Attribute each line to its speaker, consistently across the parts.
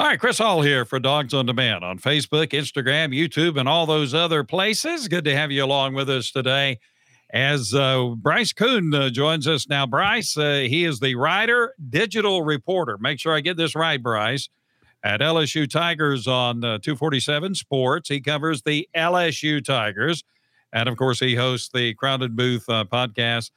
Speaker 1: All right, Chris Hall here for Dogs on Demand on Facebook, Instagram, YouTube, and all those other places. Good to have you along with us today as uh, Bryce Koon uh, joins us now. Bryce, uh, he is the writer, digital reporter. Make sure I get this right, Bryce. At LSU Tigers on uh, 247 Sports, he covers the LSU Tigers. And of course, he hosts the Crowded Booth uh, podcast.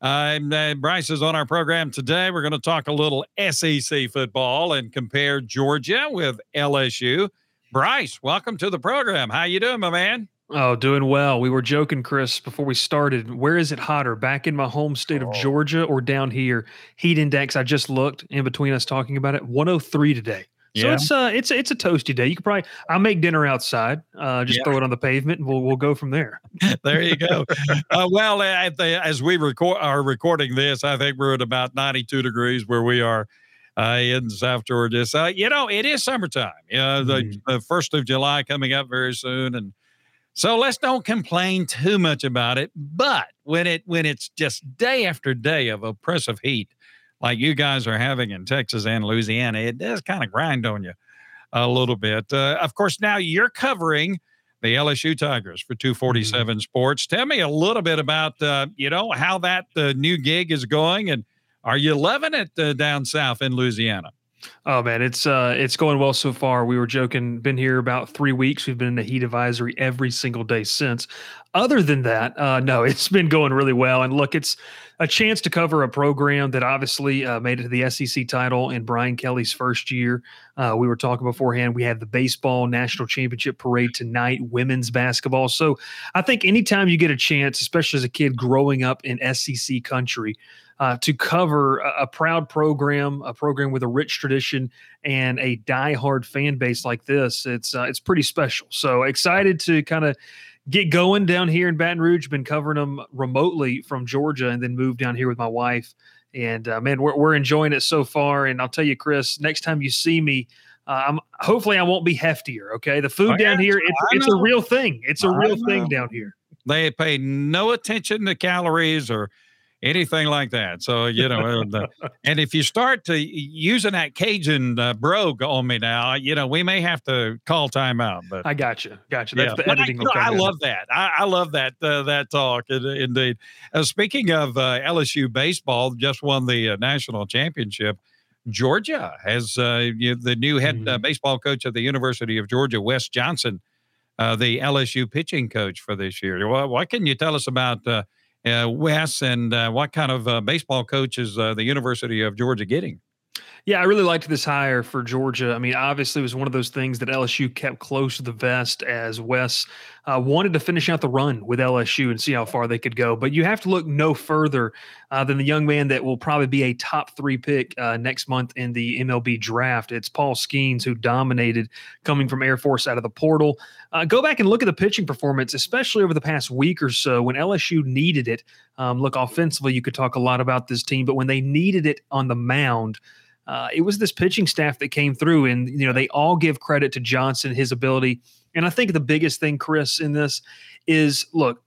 Speaker 1: Uh, Bryce is on our program today. We're going to talk a little SEC football and compare Georgia with LSU. Bryce, welcome to the program. How you doing, my man?
Speaker 2: Oh, doing well. We were joking, Chris, before we started. Where is it hotter, back in my home state of oh. Georgia or down here? Heat index. I just looked in between us talking about it. 103 today. So yeah. it's uh it's it's a toasty day. You could probably I'll make dinner outside. Uh, just yeah. throw it on the pavement, and we'll we'll go from there.
Speaker 1: there you go. uh, well, the, as we record are recording this, I think we're at about 92 degrees where we are uh, in South Georgia. So you know it is summertime. You know, the mm. the first of July coming up very soon, and so let's don't complain too much about it. But when it when it's just day after day of oppressive heat, like you guys are having in Texas and Louisiana, it does kind of grind on you a little bit. Uh, of course, now you're covering the LSU Tigers for 247 mm-hmm. Sports. Tell me a little bit about uh, you know how that uh, new gig is going, and are you loving it uh, down south in Louisiana?
Speaker 2: Oh man, it's uh it's going well so far. We were joking, been here about three weeks. We've been in the heat advisory every single day since. Other than that, uh no, it's been going really well. And look, it's a chance to cover a program that obviously uh, made it to the SEC title in Brian Kelly's first year. Uh, we were talking beforehand. We have the baseball national championship parade tonight, women's basketball. So I think anytime you get a chance, especially as a kid growing up in SEC country, uh, to cover a, a, proud program, a program with a rich tradition and a die-hard fan base like this. It's uh, it's pretty special. So excited to kind of get going down here in Baton Rouge. Been covering them remotely from Georgia, and then moved down here with my wife. And uh, man, we're we're enjoying it so far. And I'll tell you, Chris, next time you see me. Uh, I'm hopefully I won't be heftier. Okay, the food oh, down here it's, it's a real thing. It's a real thing down here.
Speaker 1: They pay no attention to calories or anything like that. So you know, and, uh, and if you start to using that Cajun uh, brogue on me now, you know, we may have to call timeout. But
Speaker 2: I got you, got you. That's yeah. the editing.
Speaker 1: I, I love that. I, I love that uh, that talk. Indeed. Uh, speaking of uh, LSU baseball, just won the uh, national championship. Georgia has you the new head mm-hmm. baseball coach of the University of Georgia, Wes Johnson. the LSU pitching coach for this year. Well, what can you tell us about uh, Wes, and uh, what kind of uh, baseball coach is uh, the University of Georgia getting?
Speaker 2: Yeah, I really liked this hire for Georgia. I mean, obviously, it was one of those things that LSU kept close to the vest as Wes uh, wanted to finish out the run with LSU and see how far they could go. But you have to look no further uh, than the young man that will probably be a top three pick uh, next month in the MLB draft. It's Paul Skenes, who dominated coming from Air Force out of the portal. Uh, go back and look at the pitching performance, especially over the past week or so when LSU needed it. Um, look, offensively, you could talk a lot about this team, but when they needed it on the mound, uh, it was this pitching staff that came through, and you know they all give credit to Johnson, his ability. And I think the biggest thing, Chris, in this is look,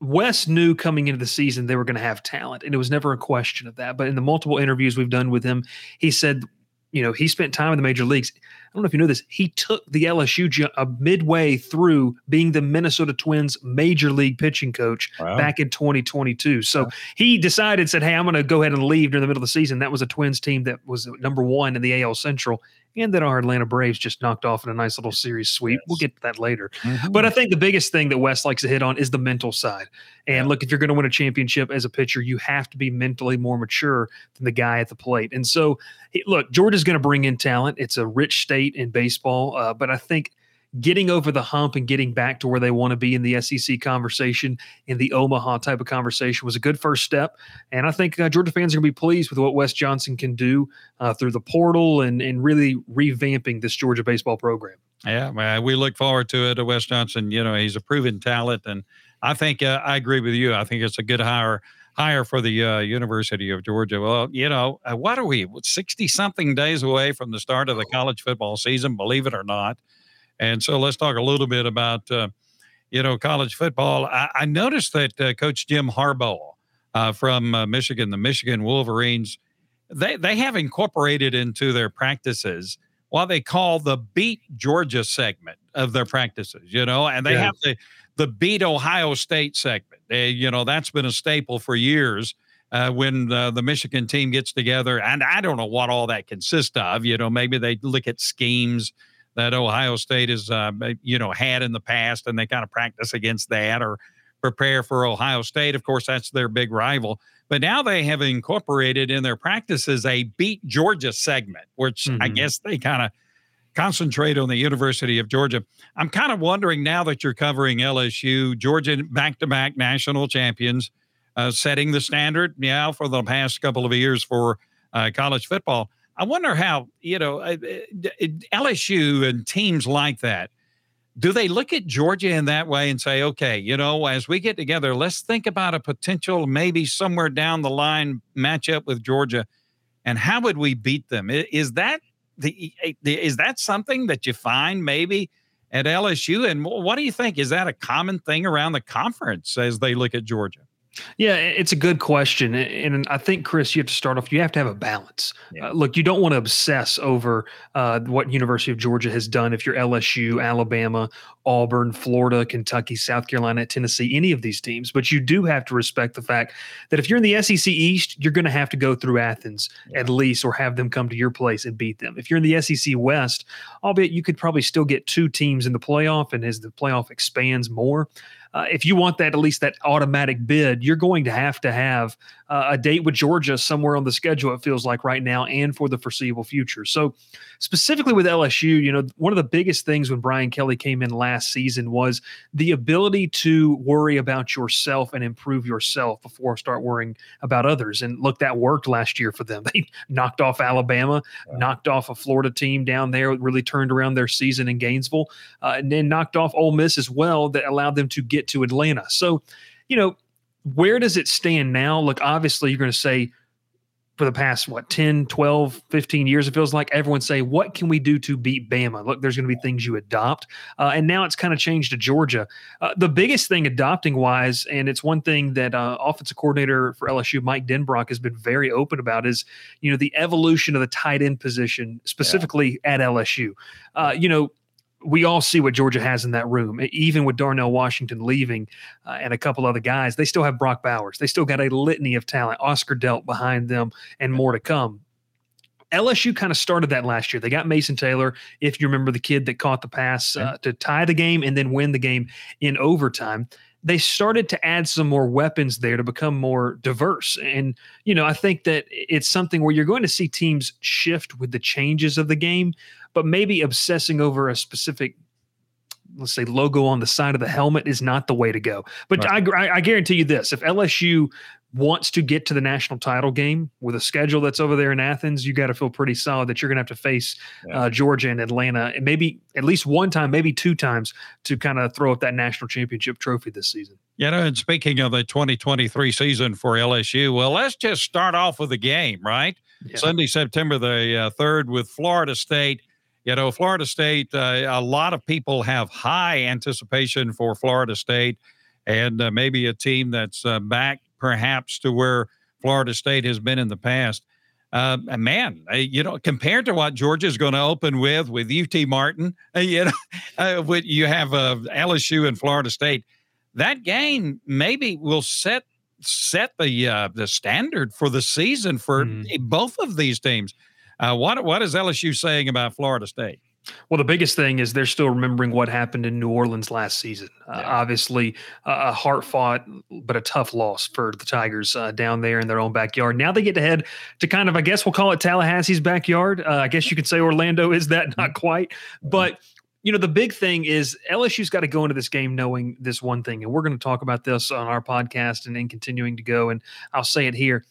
Speaker 2: Wes knew coming into the season they were going to have talent, and it was never a question of that. But in the multiple interviews we've done with him, he said you know, he spent time in the major leagues. I don't know if you know this. He took the LSU uh, midway through being the Minnesota Twins major league pitching coach wow. back in 2022. So he decided, said, Hey, I'm going to go ahead and leave during the middle of the season. That was a Twins team that was number one in the AL Central and that our Atlanta Braves just knocked off in a nice little series sweep. Yes. We'll get to that later. Mm-hmm. But I think the biggest thing that Wes likes to hit on is the mental side. And yeah. look, if you're going to win a championship as a pitcher, you have to be mentally more mature than the guy at the plate. And so, look, Georgia's going to bring in talent. It's a rich state in baseball, uh, but I think – getting over the hump and getting back to where they want to be in the SEC conversation, in the Omaha type of conversation, was a good first step. And I think uh, Georgia fans are going to be pleased with what Wes Johnson can do uh, through the portal and, and really revamping this Georgia baseball program.
Speaker 1: Yeah, man, we look forward to it. Wes Johnson, you know, he's a proven talent. And I think uh, I agree with you. I think it's a good hire hire for the uh, University of Georgia. Well, you know, uh, what are we, 60 something days away from the start of the college football season, believe it or not? And so let's talk a little bit about, uh, you know, college football. I, I noticed that uh, Coach Jim Harbaugh uh, from uh, Michigan, the Michigan Wolverines, they, they have incorporated into their practices what they call the beat Georgia segment of their practices, you know, and they yeah. have the the beat Ohio State segment. They, you know, that's been a staple for years. Uh, when uh, the Michigan team gets together, and I don't know what all that consists of. You know, maybe they look at schemes that Ohio State has, uh, you know, had in the past, and they kind of practice against that or prepare for Ohio State. Of course, that's their big rival. But now they have incorporated in their practices a beat Georgia segment, which mm-hmm. I guess they kind of concentrate on the University of Georgia. I'm kind of wondering now that you're covering LSU, Georgia back to back national champions, uh, setting the standard, yeah, for the past couple of years for uh, college football. I wonder how, you know, uh, uh LSU and teams like that, do they look at Georgia in that way and say, okay, you know, as we get together, let's think about a potential maybe somewhere down the line matchup with Georgia and how would we beat them? Is that the, is that something that you find maybe at LSU? And what do you think? Is that a common thing around the conference as they look at Georgia?
Speaker 2: Yeah, it's a good question, and I think Chris, you have to start off. You have to have a balance. Yeah. Uh, look, you don't want to obsess over uh, what University of Georgia has done. If you're LSU, Alabama, Auburn, Florida, Kentucky, South Carolina, Tennessee, any of these teams, but you do have to respect the fact that if you're in the SEC East, you're going to have to go through Athens yeah. at least, or have them come to your place and beat them. If you're in the SEC West, albeit you could probably still get two teams in the playoff, and as the playoff expands more uh, if you want that at least that automatic bid, you're going to have to have uh, a date with Georgia somewhere on the schedule. It feels like right now, and for the foreseeable future. So, specifically with LSU, you know, one of the biggest things when Brian Kelly came in last season was the ability to worry about yourself and improve yourself before start worrying about others. And look, that worked last year for them. They knocked off Alabama, wow. knocked off a Florida team down there, really turned around their season in Gainesville, uh, and then knocked off Ole Miss as well. That allowed them to get to Atlanta. So, you know, where does it stand now? Look, obviously, you're going to say for the past, what, 10, 12, 15 years, it feels like everyone say, what can we do to beat Bama? Look, there's going to be things you adopt. Uh, and now it's kind of changed to Georgia. Uh, the biggest thing adopting wise, and it's one thing that uh, offensive coordinator for LSU, Mike Denbrock, has been very open about is, you know, the evolution of the tight end position, specifically yeah. at LSU. Uh, you know, we all see what Georgia has in that room. Even with Darnell Washington leaving uh, and a couple other guys, they still have Brock Bowers. They still got a litany of talent. Oscar Delp behind them, and more to come. LSU kind of started that last year. They got Mason Taylor, if you remember the kid that caught the pass uh, to tie the game and then win the game in overtime. They started to add some more weapons there to become more diverse. And, you know, I think that it's something where you're going to see teams shift with the changes of the game but maybe obsessing over a specific let's say logo on the side of the helmet is not the way to go. But right. I, I, guarantee you this: if LSU wants to get to the national title game with a schedule that's over there in Athens, you got to feel pretty solid that you're going to have to face yeah. uh, Georgia and Atlanta, and maybe at least one time, maybe two times, to kind of throw up that national championship trophy this season.
Speaker 1: You know, and speaking of the 2023 season for LSU, well, let's just start off with the game, right? Yeah. Sunday, September the uh, 3rd, with Florida State you know, Florida State, uh, a lot of people have high anticipation for Florida State and uh, maybe a team that's uh, back perhaps to where Florida State has been in the past. Uh, man, you know, compared to what Georgia is going to open with, with UT Martin, uh, you know, uh, you have LSU and Florida State. That game maybe will set set the the standard for the season for mm. both of these teams. Uh, what what is LSU saying about Florida State?
Speaker 2: Well, the biggest thing is they're still remembering what happened in New Orleans last season. Uh, obviously, uh, a hard fought but a tough loss for the Tigers uh, down there in their own backyard. Now they get to head to kind of, I guess we'll call it Tallahassee's backyard. Uh, I guess you could say Orlando is that, not quite. But, you know, the big thing is LSU's got to go into this game knowing this one thing. And we're going to talk about this on our podcast and then continuing to go. And I'll say it here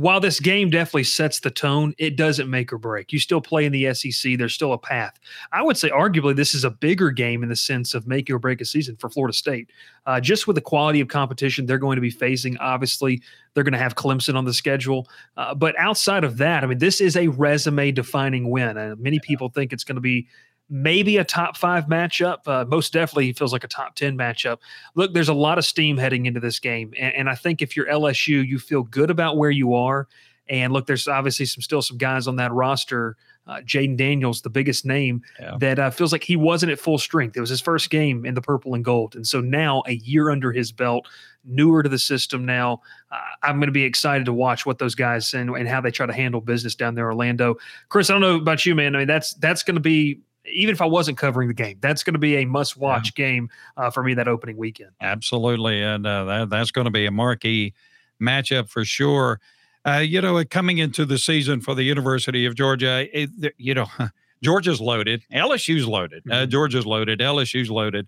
Speaker 2: while this game definitely sets the tone, it doesn't make or break. You still play in the SEC, there's still a path. I would say, arguably, this is a bigger game in the sense of make or break a season for Florida State. Uh, just with the quality of competition they're going to be facing, obviously, they're going to have Clemson on the schedule. Uh, but outside of that, I mean, this is a resume defining win. And many people think it's going to be maybe a top five matchup. Uh, most definitely feels like a top 10 matchup. Look, there's a lot of steam heading into this game. And, and, I think if you're LSU, you feel good about where you are. And look, there's obviously some still some guys on that roster uh, Jayden Daniels, the biggest name yeah. that uh, feels like he wasn't at full strength. It was his first game in the purple and gold. And so now, a year under his belt, newer to the system now, uh, I'm going to be excited to watch what those guys and, and how they try to handle business down there, Orlando. Chris, I don't know about you, man. I mean, that's that's going to be even if I wasn't covering the game, that's going to be a must-watch yeah. game uh, for me that opening weekend.
Speaker 1: Absolutely, and uh, that, that's going to be a marquee matchup for sure. Uh, you know, coming into the season for the University of Georgia, it, you know, Georgia's loaded, LSU's loaded, uh, mm-hmm. Georgia's loaded, LSU's loaded.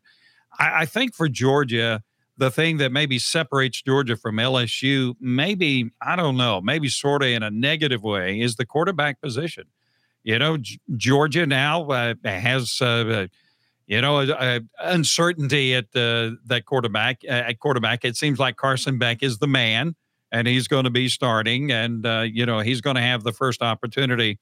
Speaker 1: I, I, think for Georgia, the thing that maybe separates Georgia from LSU, maybe I don't know, maybe sort of in a negative way, is the quarterback position. You know, G- Georgia now uh, has. Uh, you know, uh, uncertainty at the that quarterback at quarterback. It seems like Carson Beck is the man and he's going to be starting, and uh, you know he's going to have the first opportunity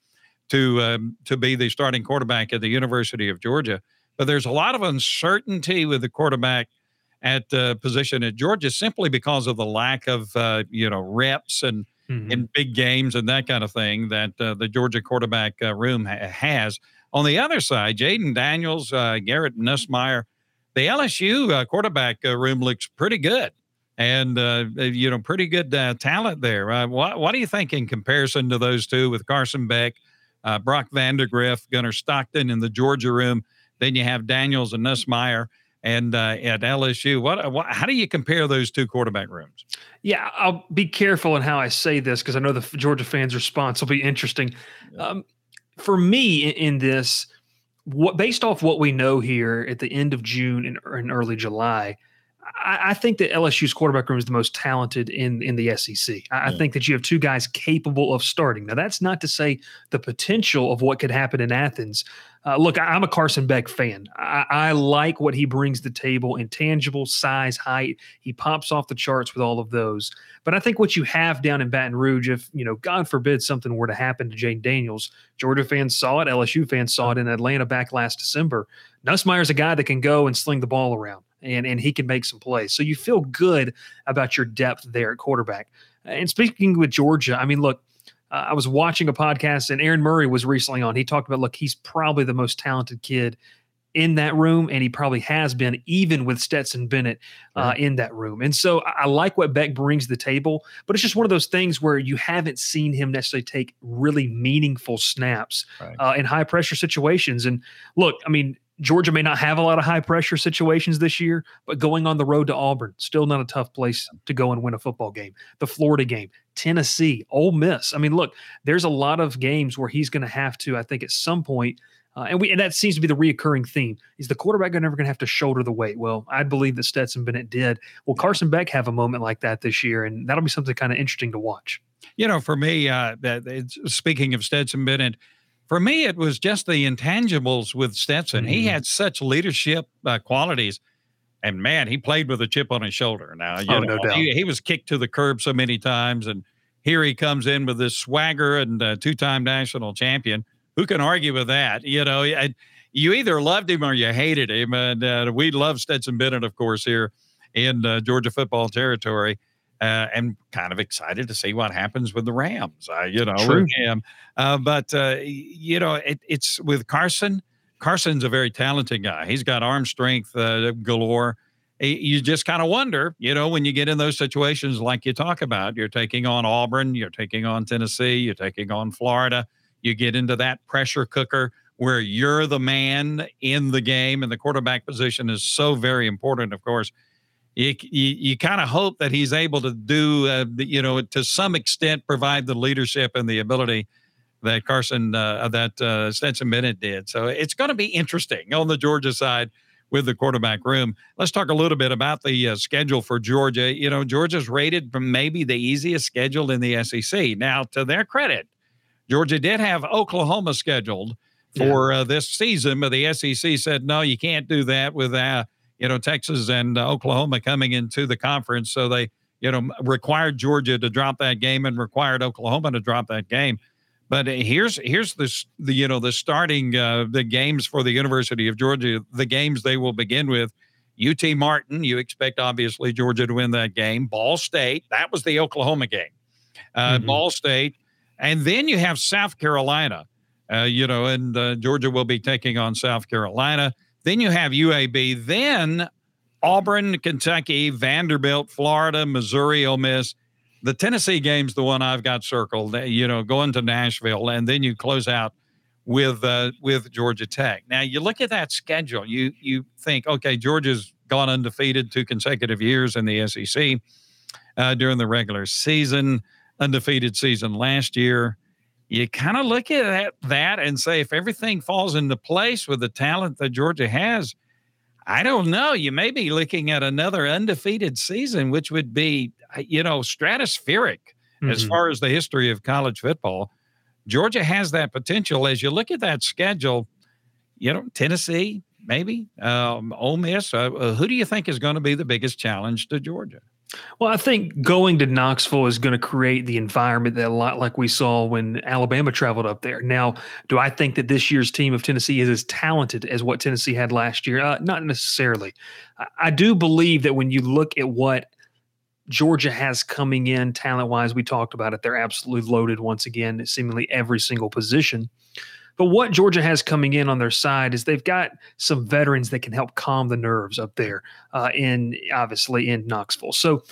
Speaker 1: to um, to be the starting quarterback at the University of Georgia. But there's a lot of uncertainty with the quarterback at the position at Georgia simply because of the lack of uh, you know reps and mm-hmm. in big games and that kind of thing that uh, the Georgia quarterback uh, room ha- has. On the other side, Jayden Daniels, uh, Garrett Nussmeier, the LSU uh, quarterback uh, room looks pretty good and uh, you know pretty good talent there. What what do you think in comparison to those two with Carson Beck, Brock Vandagriff, Gunnar Stockton in the Georgia room? Then you have Daniels and Nussmeier. And uh, at LSU, what, what, how do you compare those two quarterback rooms?
Speaker 2: Yeah, I'll be careful in how I say this because I know the Georgia fans' response will be interesting. Um, for me, in, in this, what based off what we know here at the end of June and, and early July, I, I, think that LSU's quarterback room is the most talented in in the SEC. I, yeah. I, think that you have two guys capable of starting. Now, that's not to say the potential of what could happen in Athens. Uh, look, I, am a Carson Beck fan. I, I, like what he brings to the table: in tangible size, height. He pops off the charts with all of those. But I think what you have down in Baton Rouge, if you know, God forbid, something were to happen to Jayden Daniels, Georgia fans saw it, LSU fans saw it in Atlanta back last December. Nussmeier's a guy that can go and sling the ball around and and he can make some plays. So you feel good about your depth there at quarterback. And speaking with Georgia, I mean, look, uh, I was watching a podcast and Aaron Murray was recently on. He talked about, look, he's probably the most talented kid in that room, and he probably has been, even with Stetson Bennett uh, right. in that room. And so I, I, like what Beck brings to the table, but it's just one of those things where you haven't seen him necessarily take really meaningful snaps right. uh, in high pressure situations. And look, I mean, Georgia may not have a lot of high pressure situations this year, but going on the road to Auburn, still not a tough place to go and win a football game. The Florida game, Tennessee, Ole Miss. I mean, look, there's a lot of games where he's going to have to, I think, at some point, uh, and we and that seems to be the reoccurring theme. Is the quarterback never going to have to shoulder the weight? Well, I believe that Stetson Bennett did. Will Carson Beck have a moment like that this year? And that'll be something kind of interesting to watch.
Speaker 1: You know, for me, uh, that speaking of Stetson Bennett for me, it was just the intangibles with Stetson. Mm-hmm. He had such leadership uh, qualities. And man, he played with a chip on his shoulder. Now, you oh, know, no doubt. He, he, was kicked to the curb so many times. And here he comes in with this swagger and uh, two time national champion. Who can argue with that? You know, you either loved him or you hated him. And uh, we love Stetson Bennett, of course, here in uh, Georgia football territory uh, and kind of excited to see what happens with the Rams. Uh, you know, True. him. Uh, but uh, you know, it, it's with Carson. Carson's a very talented guy. He's got arm strength uh, galore. You just kind of wonder, you know, when you get in those situations like you talk about, you're taking on Auburn, you're taking on Tennessee, you're taking on Florida. You get into that pressure cooker where you're the man in the game, and the quarterback position is so very important, of course you you, you kind of hope that he's able to do, uh, you know, to some extent, provide the leadership and the ability that Carson uh, that uh, Stetson Bennett did. So it's going to be interesting on the Georgia side with the quarterback room. Let's talk a little bit about the uh, schedule for Georgia. You know, Georgia's rated from maybe the easiest schedule in the SEC. Now, to their credit, Georgia did have Oklahoma scheduled for yeah. uh, this season, but the SEC said no, you can't do that with uh, you know, Texas and uh, Oklahoma coming into the conference. So they, you know, required Georgia to drop that game and required Oklahoma to drop that game. But here's here's the, the you know the starting uh, the games for the University of Georgia. The games they will begin with. UT Martin, you expect obviously Georgia to win that game. Ball State, that was the Oklahoma game. Uh, mm-hmm. Ball State, and then you have South Carolina. Uh, you know, and uh, Georgia will be taking on South Carolina. Then you have UAB. Then Auburn, Kentucky, Vanderbilt, Florida, Missouri, Ole Miss. The Tennessee game's the one I've got circled. You know, going to Nashville, and then you close out with uh, with Georgia Tech. Now you look at that schedule. You you think, okay, Georgia's gone undefeated two consecutive years in the SEC uh, during the regular season, undefeated season last year. You kind of look at that, that and say, if everything falls into place with the talent that Georgia has, I don't know. You may be looking at another undefeated season, which would be, you know, stratospheric mm-hmm. as far as the history of college football. Georgia has that potential. As you look at that schedule, you know, Tennessee, maybe, um, Ole Miss. Uh, uh who do you think is going to be the biggest challenge to Georgia?
Speaker 2: Well, I think going to Knoxville is going to create the environment that a lot like we saw when Alabama traveled up there. Now, do I think that this year's team of Tennessee is as talented as what Tennessee had last year? Uh, not necessarily. I, I do believe that when you look at what Georgia has coming in talent wise, we talked about it. They're absolutely loaded once again, seemingly every single position. But what Georgia has coming in on their side is they've got some veterans that can help calm the nerves up there uh, in obviously in Knoxville. So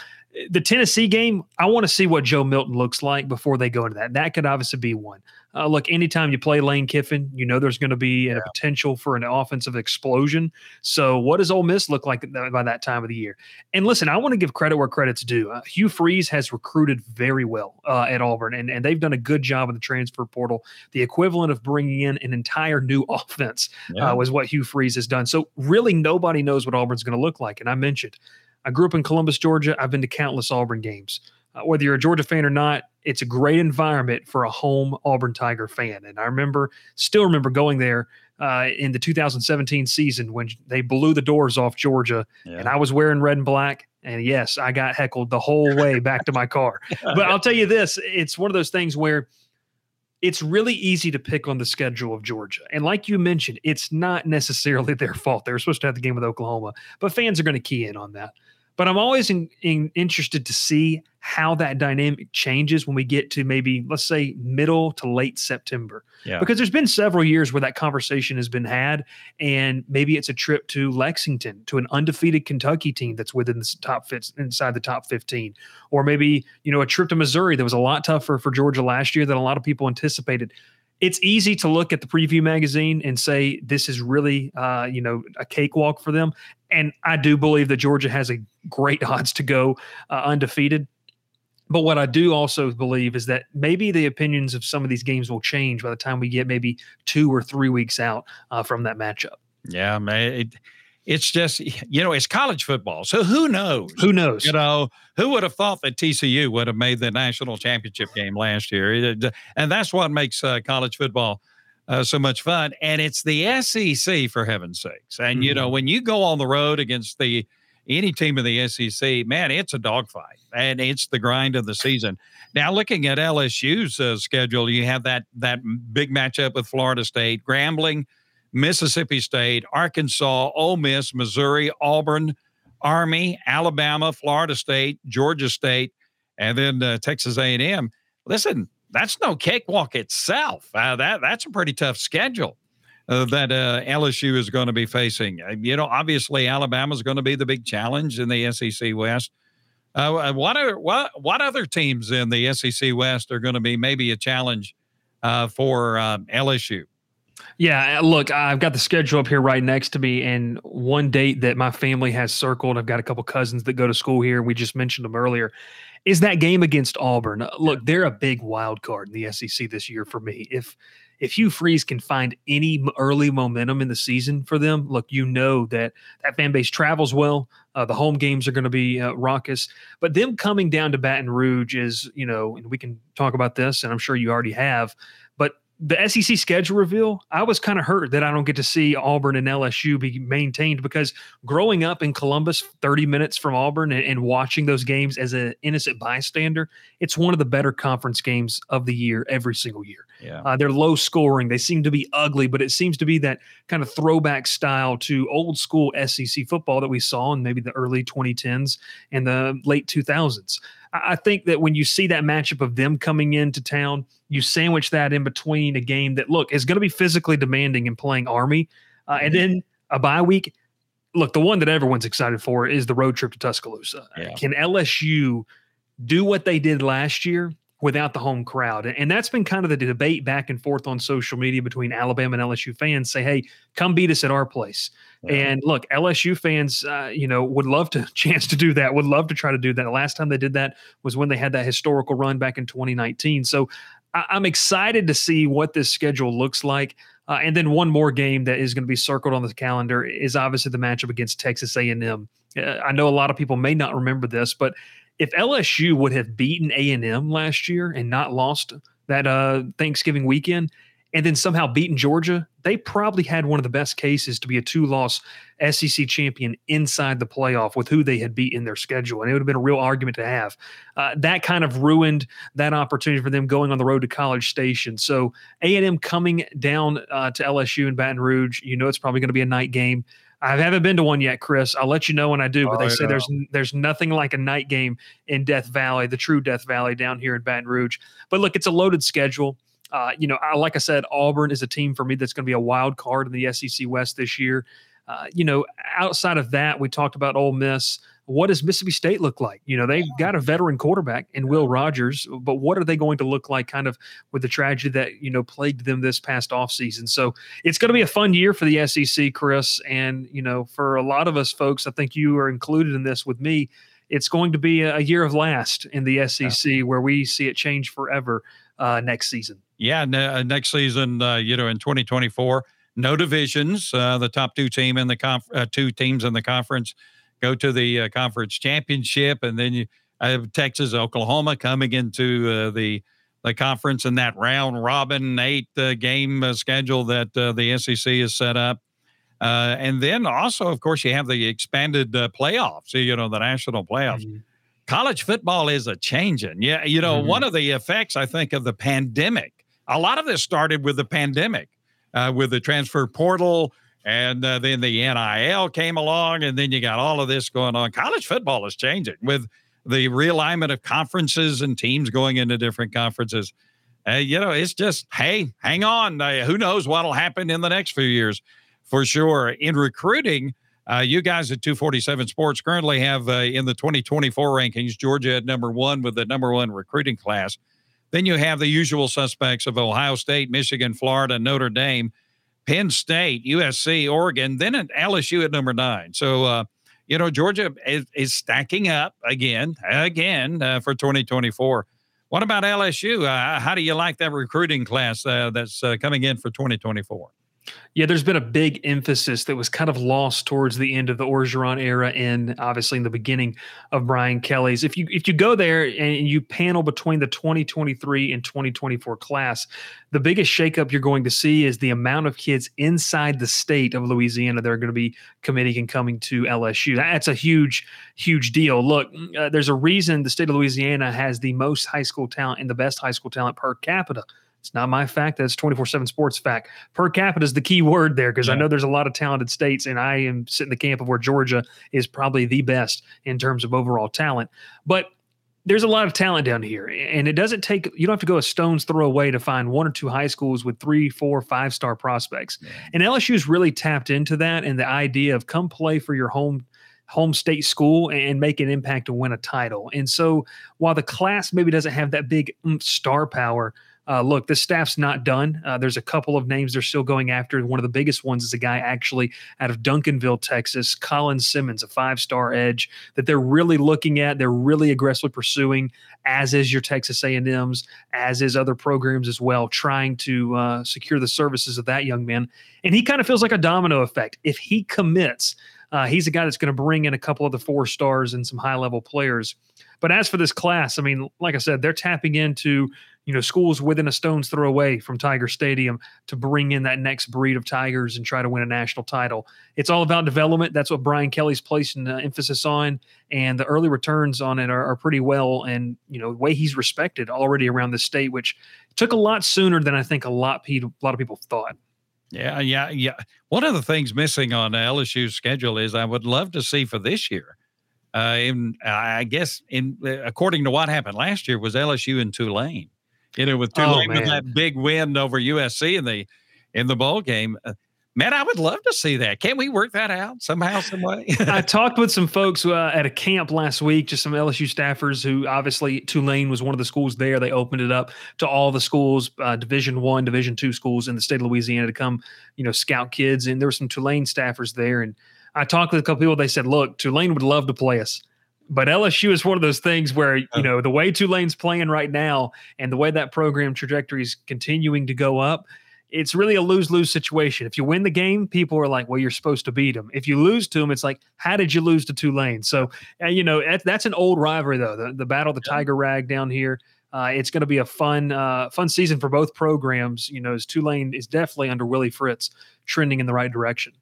Speaker 2: the Tennessee game, I want to see what Joe Milton looks like before they go into that. That could obviously be one. Uh, look, anytime you play Lane Kiffin, you know there's going to be yeah. a potential for an offensive explosion. So, what does Ole Miss look like by that time of the year? And listen, I want to give credit where credit's due. Uh, Hugh Freeze has recruited very well uh, at Auburn, and, and they've done a good job in the transfer portal. The equivalent of bringing in an entire new offense uh, yeah. was what Hugh Freeze has done. So, really, nobody knows what Auburn's going to look like. And I mentioned, I grew up in Columbus, Georgia. I've been to countless Auburn games. Uh, whether you're a Georgia fan or not, it's a great environment for a home Auburn Tiger fan. And I remember, still remember going there uh, in the 2017 season when they blew the doors off Georgia, yeah. and I was wearing red and black. And yes, I got heckled the whole way back to my car. But I'll tell you this: it's one of those things where it's really easy to pick on the schedule of Georgia. And like you mentioned, it's not necessarily their fault. They were supposed to have the game with Oklahoma, but fans are going to key in on that. But I'm always in, in, interested to see how that dynamic changes when we get to maybe, let's say, middle to late September. Yeah. Because there's been several years where that conversation has been had, and maybe it's a trip to Lexington to an undefeated Kentucky team that's within the top fits inside the top 15, or maybe you know a trip to Missouri that was a lot tougher for Georgia last year than a lot of people anticipated it's easy to look at the preview magazine and say this is really uh, you know a cakewalk for them. And i do believe that georgia has a great odds to go uh, undefeated. But what i do also believe is that maybe the opinions of some of these games will change by the time we get maybe two or three weeks out uh, from that matchup.
Speaker 1: Yeah man it, it's just you know it's college football so who knows
Speaker 2: who knows
Speaker 1: you know who would have thought that tcu would have made the national championship game last year and that's what makes uh, college football uh, so much fun and it's the sec for heaven's sakes and mm-hmm. you know mm-hmm. when you go on the road against the any team in the sec man it's a dogfight and it's the grind of the season now looking at lsu's uh, schedule you have that that big matchup with florida state grambling Mississippi State, Arkansas, Ole Miss, Missouri, Auburn, Army, Alabama, Florida State, Georgia State, and then uh, Texas A&M. Listen, that's no cakewalk itself. Uh, that that's a pretty tough schedule uh, that uh, LSU is going to be facing. Uh, you know, obviously Alabama is going to be the big challenge in the SEC West. Uh, what are what what other teams in the SEC West are going to be maybe a challenge for um, LSU?
Speaker 2: Yeah, uh, look, I've got the schedule up here right next to me, and one date that my family has circled. I've got a couple cousins that go to school here. We just mentioned them earlier. Is that game against Auburn? Uh, look, they're a big wild card in the SEC this year for me. If if Hugh Freeze can find any early momentum in the season for them, look, you know that that fan base travels well. Uh, the home games are going to be uh, raucous, but them coming down to Baton Rouge is, you know, and we can talk about this, and I'm sure you already have the SEC schedule reveal, I was kind of hurt that I don't get to see Auburn and LSU be maintained because growing up in Columbus, 30 minutes from Auburn, and, and watching those games as an innocent bystander, it's one of the better conference games of the year every single year. Yeah. Uh, they're low scoring. They seem to be ugly, but it seems to be that kind of throwback style to old school SEC football that we saw in maybe the early 2010s and the late 2000s. I think that when you see that matchup of them coming into town, you sandwich that in between a game that look is going to be physically demanding and playing Army, uh, and then a bye week. Look, the one that everyone's excited for is the road trip to Tuscaloosa. Yeah. Can LSU do what they did last year without the home crowd. And that's been kind of the debate back and forth on social media between Alabama and LSU fans say, hey, come beat us at our place. And look, LSU fans, uh, you know, would love to chance to do that, would love to try to do that. The last time they did that was when they had that historical run back in 2019. So I- am excited to see what this schedule looks like. Uh, and then one more game that is going to be circled on the calendar is obviously the matchup against Texas A&M. Uh, I know a lot of people may not remember this, but if LSU would have beaten A and M last year and not lost that uh, Thanksgiving weekend, and then somehow beaten Georgia, they probably had one of the best cases to be a two-loss SEC champion inside the playoff with who they had beat in their schedule, and it would have been a real argument to have. Uh, that kind of ruined that opportunity for them going on the road to College Station. So A and M coming down uh, to LSU in Baton Rouge, you know it's probably going to be a night game. I haven't been to one yet, Chris. I'll let you know when I do. But oh, they yeah. say there's there's nothing like a night game in Death Valley, the true Death Valley down here in Baton Rouge. But look, it's a loaded schedule. Uh, you know, I, like I said, Auburn is a team for me that's going to be a wild card in the SEC West this year. Uh, you know, outside of that, we talked about Ole Miss what does Mississippi State look like? You know, they've got a veteran quarterback in Will Rogers, but what are they going to look like kind of with the tragedy that, you know, plagued them this past offseason? So it's going to be a fun year for the SEC, Chris. And, you know, for a lot of us folks, I think you are included in this with me. It's going to be a year of last in the SEC yeah. where we see it change forever uh, next season.
Speaker 1: Yeah, uh, next season, uh, you know, in 2024, no divisions. Uh, the top two team in the conf- uh, two teams in the conference go to the uh, conference championship, and then you have Texas, Oklahoma coming into uh, the the conference in that round robin eight uh, game uh, schedule that uh, the SEC has set up. Uh, and then also, of course, you have the expanded playoffs. You know, the national playoffs. Mm-hmm. College football is a changing. Yeah, you know, mm-hmm. one of the effects I think of the pandemic. A lot of this started with the pandemic, with the transfer portal and uh, then the NIL came along, and then you got all of this going on. College football is changing with the realignment of conferences and teams going into different conferences. Uh, you know, it's just, hey, hang on. Uh, who knows what'll happen in the next few years for sure. In recruiting, uh, you guys at 247 Sports currently have uh, in the 2024 rankings Georgia at number one with the number one recruiting class. Then you have the usual suspects of Ohio State, Michigan, Florida, Notre Dame. Penn State, USC, Oregon, then at LSU at number nine. So, uh, you know, Georgia is, is, stacking up again, again uh, for 2024. What about LSU? Uh, how do you like that recruiting class uh, that's uh, coming in for 2024?
Speaker 2: Yeah, there's been a big emphasis that was kind of lost towards the end of the Orgeron era and obviously in the beginning of Brian Kelly's. If you if you go there and you panel between the 2023 and 2024 class, the biggest shakeup you're going to see is the amount of kids inside the state of Louisiana that are going to be committing and coming to LSU. That's a huge, huge deal. Look, uh, there's a reason the state of Louisiana has the most high school talent and the best high school talent per capita it's not my fact. That's 24 7 sports fact. Per capita is the key word there because yeah. I know there's a lot of talented states, and I am sitting in the camp of where Georgia is probably the best in terms of overall talent. But there's a lot of talent down here, and it doesn't take you don't have to go a stone's throw away to find one or two high schools with three, four, five star prospects. Yeah. And LSU's really tapped into that and the idea of come play for your home home state school and make an impact to win a title. And so while the class maybe doesn't have that big star power, uh, look, this staff's not done. Uh, there's a couple of names they're still going after. One of the biggest ones is a guy actually out of Duncanville, Texas, Colin Simmons, a five star edge that they're really looking at. They're really aggressively pursuing, as is your Texas A&M's, as is other programs as well, trying to uh, secure the services of that young man. And he kind of feels like a domino effect. If he commits, uh, he's a guy that's going to bring in a couple of the four stars and some high level players. But as for this class, I mean, like I said, they're tapping into you know schools within a stone's throw away from Tiger Stadium to bring in that next breed of Tigers and try to win a national title. It's all about development. That's what Brian Kelly's placing uh, emphasis on, and the early returns on it are, are pretty well. And you know the way he's respected already around the state, which took a lot sooner than I think a lot people a lot of people thought.
Speaker 1: Yeah, yeah, yeah. One of the things missing on LSU's schedule is I would love to see for this year uh, in I guess in according to what happened last year was LSU and Tulane. You know, with oh, Tulane oh, with that big win over USC in the in the bowl game. Uh, man, I would love to see that. Can't we work that out somehow, some way?
Speaker 2: I talked with some folks uh, at a camp last week, just some LSU staffers who obviously Tulane was one of the schools there. They opened it up to all the schools, uh, Division One, Division Two schools in the state of Louisiana to come, you know, scout kids. And there were some Tulane staffers there, and I talked with a couple people. They said, "Look, Tulane would love to play us." But LSU is one of those things where you know the way Tulane's playing right now, and the way that program trajectory is continuing to go up, it's really a lose lose situation. If you win the game, people are like, "Well, you're supposed to beat them." If you lose to them, it's like, "How did you lose to Tulane?" So, you know, that, that's an old rivalry though. The, the battle of the Tiger Rag down here. Uh, it's going to be a fun, uh, fun season for both programs. You know, as Tulane is definitely under Willie Fritz trending in the right direction.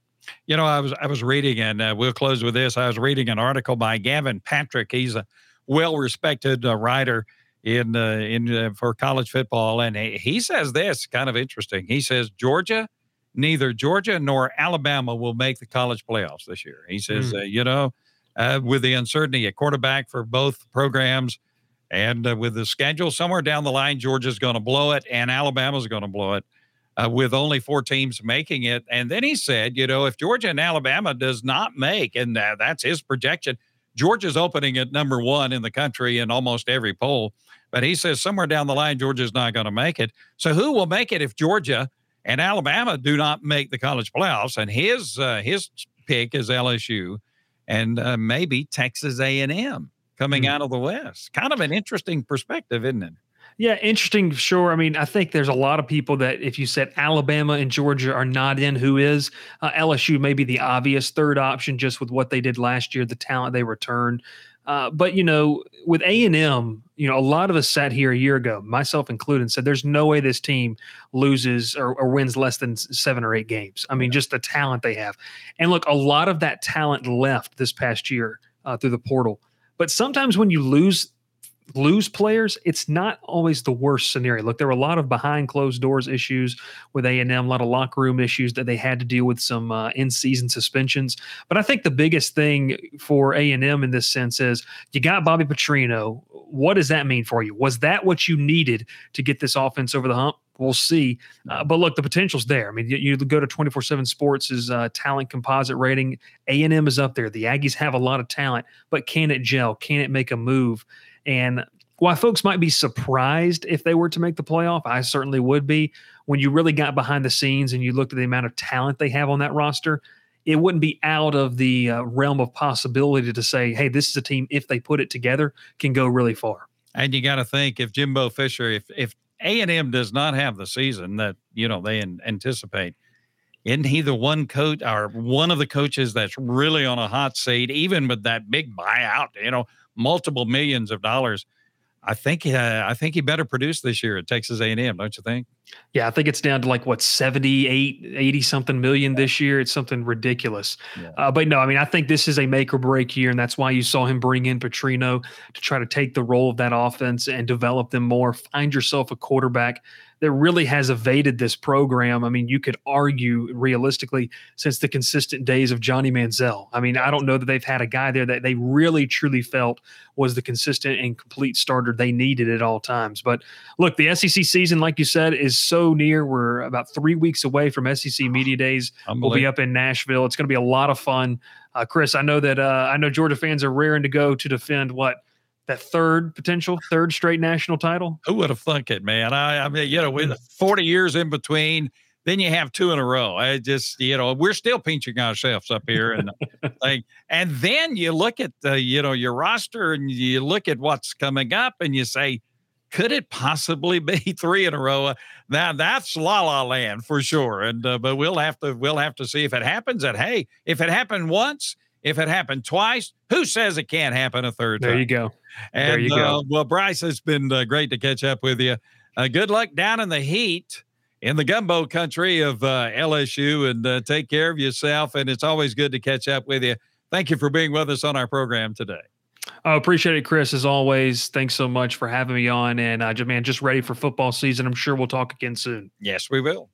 Speaker 1: You know, I was I was reading, and uh, we'll close with this. I was reading an article by Gavin Patrick. He's a well-respected uh, writer in uh, in uh, for college football, and he, he says this kind of interesting. He says Georgia, neither Georgia nor Alabama will make the college playoffs this year. He says, mm. you know, uh, with the uncertainty at quarterback for both programs. And uh, with the schedule somewhere down the line, Georgia's going to blow it and Alabama's going to blow it uh, with only four teams making it. And then he said, you know, if Georgia and Alabama does not make, and uh, that's his projection, Georgia's opening at number one in the country in almost every poll. But he says somewhere down the line, Georgia's not going to make it. So who will make it if Georgia and Alabama do not make the college playoffs? And his uh, his pick is LSU and uh, maybe Texas A&M coming mm-hmm. out of the West. Kind of an interesting perspective, isn't it?
Speaker 2: Yeah, interesting. Sure. I mean, I think there's a lot of people that if you said Alabama and Georgia are not in, who is uh, LSU may be the obvious third option just with what they did last year, the talent they returned. Uh, but you know, with A and M, you know, a lot of us sat here a year ago, myself included, and said, "There's no way this team loses or, or wins less than seven or eight games." I mean, just the talent they have. And look, a lot of that talent left this past year uh, through the portal. But sometimes when you lose lose players, it's not always the worst scenario. Look, there were a lot of behind closed doors issues with A and M, a lot of locker room issues that they had to deal with some uh, in season suspensions. But I think the biggest thing for A and M in this sense is you got Bobby Petrino. What does that mean for you? Was that what you needed to get this offense over the hump? We'll see. Uh, but look, the potential's there. I mean, you, you go to 24 7 Sports' uh, talent composite rating. A&M is up there. The Aggies have a lot of talent, but can it gel? Can it make a move? And while folks might be surprised if they were to make the playoff, I certainly would be. When you really got behind the scenes and you looked at the amount of talent they have on that roster, it wouldn't be out of the uh, realm of possibility to say, hey, this is a team, if they put it together, can go really far.
Speaker 1: And you got to think if Jimbo Fisher, if if A and M does not have the season that you know they anticipate, isn't he the one coach or one of the coaches that's really on a hot seat, even with that big buyout? You know, multiple millions of dollars. I think uh, I think he better produce this year at Texas A&M, don't you think?
Speaker 2: Yeah, I think it's down to like what 78, 80 something million yeah. this year. It's something ridiculous. Yeah. Uh, but no, I mean, I think this is a make or break year, and that's why you saw him bring in Petrino to try to take the role of that offense and develop them more. Find yourself a quarterback that really has evaded this program. I mean, you could argue realistically since the consistent days of Johnny Manziel. I mean, I don't know that they've had a guy there that they really truly felt was the consistent and complete starter they needed at all times. But look, the SEC season, like you said, is so near. We're about three weeks away from SEC Media Days. We'll be up in Nashville. It's going to be a lot of fun. Uh, Chris, I know that uh, I know Georgia fans are raring to go to defend what that third potential third straight national title.
Speaker 1: Who would have thunk it, man? I, I mean, you know, with 40 years in between, then you have two in a row. I just, you know, we're still pinching ourselves up here, and like, and then you look at the, you know, your roster, and you look at what's coming up, and you say, could it possibly be three in a row? Now that's la la land for sure. And uh, but we'll have to we'll have to see if it happens. And hey, if it happened once, if it happened twice, who says it can't happen a third
Speaker 2: there
Speaker 1: time?
Speaker 2: There you go.
Speaker 1: And
Speaker 2: there you
Speaker 1: go. Uh, well, Bryce, it's been uh, great to catch up with you. Uh, good luck down in the heat in the gumbo country of uh, LSU, and uh, take care of yourself. And it's always good to catch up with you. Thank you for being with us on our program today.
Speaker 2: I appreciate it, Chris, as always. Thanks so much for having me on. And uh, man, just ready for football season. I'm sure we'll talk again soon.
Speaker 1: Yes, we will.